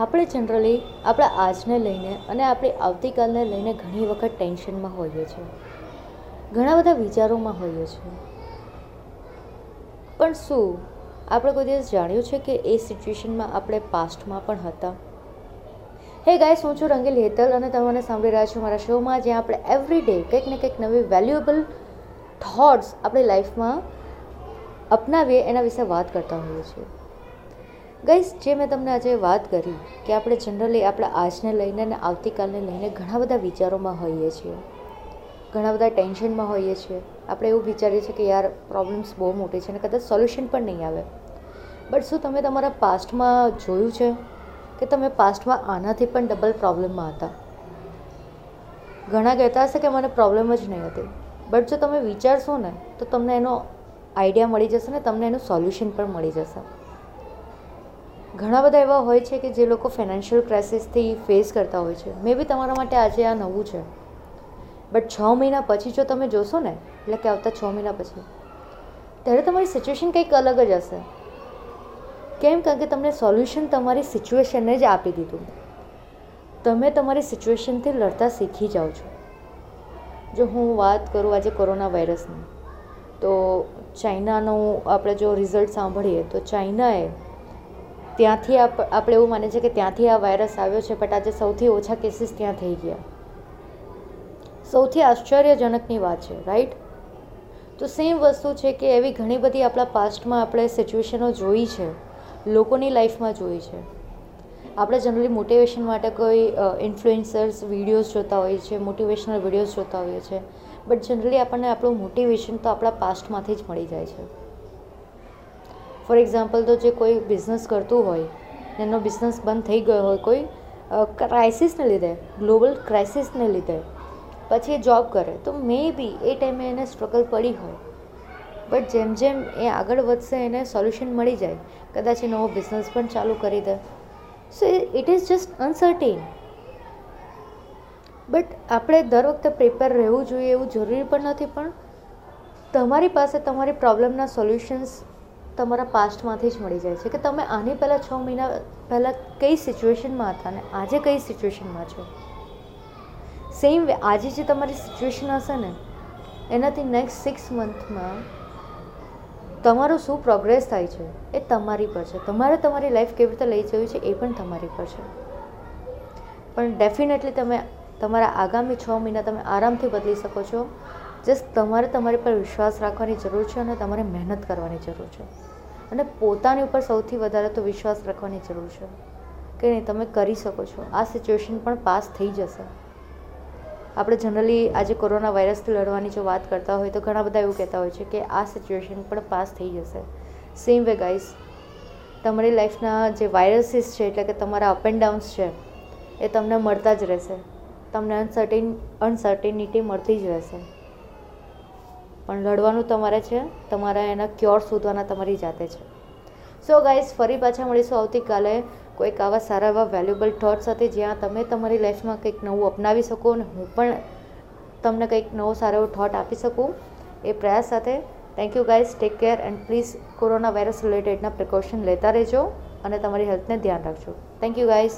આપણે જનરલી આપણા આજને લઈને અને આપણી આવતીકાલને લઈને ઘણી વખત ટેન્શનમાં હોઈએ છીએ. ઘણા બધા વિચારોમાં હોઈએ છીએ. પણ શું? આપણે કોઈ દિવસ જાણ્યું છે કે એ સિચ્યુએશનમાં આપણે પાસ્ટમાં પણ હતા? હે ગાઈસ, હું છું રંગીલ હેતલ અને તમને સાંભળી રહ્યા છો મારા શોમાં જ્યાં આપણે એવરી ડે કંઈક ને કંઈક નવી વેલ્યુએબલ થોટ્સ આપણી લાઈફમાં અપનાવીએ એના વિશે વાત કરતા હોઈએ છીએ. ગઈસ જે મેં તમને આજે વાત કરી કે આપણે જનરલી આપણા આજને લઈને અને આવતીકાલને લઈને ઘણા બધા વિચારોમાં હોઈએ છીએ. ઘણા બધા ટેન્શનમાં હોઈએ છીએ. આપણે એવું વિચારીએ છીએ કે યાર પ્રોબ્લેમ્સ બહુ મોટી છે અને કદાચ સોલ્યુશન પણ નહીં આવે. બટ શું તમે તમારા પાસ્ટમાં જોયું છે કે તમે પાસ્ટમાં આનાથી પણ ડબલ પ્રોબ્લેમમાં હતા? ઘણા કહેતા હશે કે મને પ્રોબ્લેમ જ નહીં હતી. બટ જો તમે વિચારશો ને, તો તમને એનો આઈડિયા મળી જશે ને તમને એનું સોલ્યુશન પણ મળી જશે. ઘણા બધા એવા હોય છે કે જે લોકો ફાઇનાન્શિયલ ક્રાઇસિસથી ફેસ કરતા હોય છે. મે બી તમારા માટે આજે આ નવું છે. બટ છ મહિના પછી જો તમે જોશો ને, એટલે કે આવતા છ મહિના પછી, ત્યારે તમારી સિચ્યુએશન કંઈક અલગ જ હશે. કેમ? કારણ કે તમને સોલ્યુશન તમારી સિચ્યુએશનને જ આપી દીધું. તમે તમારી સિચ્યુએશનથી લડતા શીખી જાઓ છો. જો હું વાત કરું આજે કોરોના વાયરસની તો ચાઇનાનું આપણે જો રિઝલ્ટ સાંભળીએ, તો ચાઇનાએ ત્યાંથી આપણે એવું માને છે કે ત્યાંથી આ વાયરસ આવ્યો છે બટ આજે સૌથી ઓછા કેસીસ ત્યાં થઈ ગયા. સૌથી આશ્ચર્યજનકની વાત છે રાઈટ તો સેમ વસ્તુ છે કે એવી ઘણી બધી આપણા પાસ્ટમાં આપણે સિચ્યુએશનો જોઈ છે, લોકોની લાઈફમાં જોઈ છે. આપણે જનરલી મોટિવેશન માટે કોઈ ઇન્ફ્લુએન્સર્સ વિડીયોઝ જોતા હોઈએ છીએ મોટિવેશનલ વિડીયોઝ જોતા હોઈએ છીએ બટ જનરલી આપણને આપણું મોટિવેશન તો આપણા પાસ્ટમાંથી જ મળી જાય છે. ફોર એક્ઝામ્પલ તો જે કોઈ બિઝનેસ કરતું હોય, એનો બિઝનેસ બંધ થઈ ગયો હોય, કોઈ ક્રાઇસિસને લીધે ગ્લોબલ ક્રાઇસિસને લીધે, પછી એ જોબ કરે, તો મે બી એ ટાઈમે એને સ્ટ્રગલ પડી હોય. બટ જેમ જેમ એ આગળ વધશે, એને સોલ્યુશન મળી જાય. કદાચ એ નવો બિઝનેસ પણ ચાલુ કરી દે. So it is just uncertain but આપણે દર વખતે પ્રિપેર રહેવું જોઈએ એવું જરૂરી પણ નથી, પણ તમારી પાસે તમારી પ્રોબ્લેમના સોલ્યુશન્સ તમારા પાસ્ટમાંથી જ મળી જાય છે કે તમે આની પહેલાં છ મહિના પહેલાં કઈ સિચ્યુએશનમાં હતા ને આજે કઈ સિચ્યુએશનમાં છો? સેમ વે આજે જે તમારી સિચ્યુએશન હશે ને, એનાથી નેક્સ્ટ સિક્સ મંથમાં તમારો શું પ્રોગ્રેસ થાય છે એ તમારી પર છે. તમારે તમારી લાઈફ કેવી રીતે લઈ જવી છે એ પણ તમારી પર છે. પણ ડેફિનેટલી તમે તમારા આગામી છ મહિના તમે આરામથી બદલી શકો છો. જસ્ટ તમારે તમારી પર વિશ્વાસ રાખવાની જરૂર છે અને તમારે મહેનત કરવાની જરૂર છે. અને પોતાની ઉપર સૌથી વધારે તો વિશ્વાસ રાખવાની જરૂર છે. કે નહીં, તમે કરી શકો છો. આ સિચ્યુએશન પણ પાસ થઈ જશે. આપણે જનરલી આજે કોરોના વાયરસથી લડવાની જો વાત કરતા હોય તો ઘણા બધા એવું કહેતા હોય છે કે આ સિચ્યુએશન પણ પાસ થઈ જશે. સેમ વે ગાઈસ તમારી લાઈફના જે વાયરસીસ છે, એટલે કે તમારા અપ એન્ડ ડાઉન્સ છે, એ તમને મળતા જ રહેશે. તમને અનસર્ટિન અનસર્ટિનિટી મળતી જ રહેશે. પણ લડવાનું તમારે છે, તમારા એના ક્યોર શોધવાના તમારી જાતે છે. સો ગાઈઝ ફરી પાછા મળીશું આવતીકાલે કોઈક આવા સારા એવા વેલ્યુબલ થોટ સાથે જ્યાં તમે તમારી લાઈફમાં કંઈક નવું અપનાવી શકો અને હું પણ તમને કંઈક નવો સારો એવો થોટ આપી શકું. એ પ્રયાસ સાથે thank you guys take care and please corona virus રિલેટેડના precaution લેતા રહેજો અને તમારી હેલ્થને ધ્યાન રાખજો. Thank you guys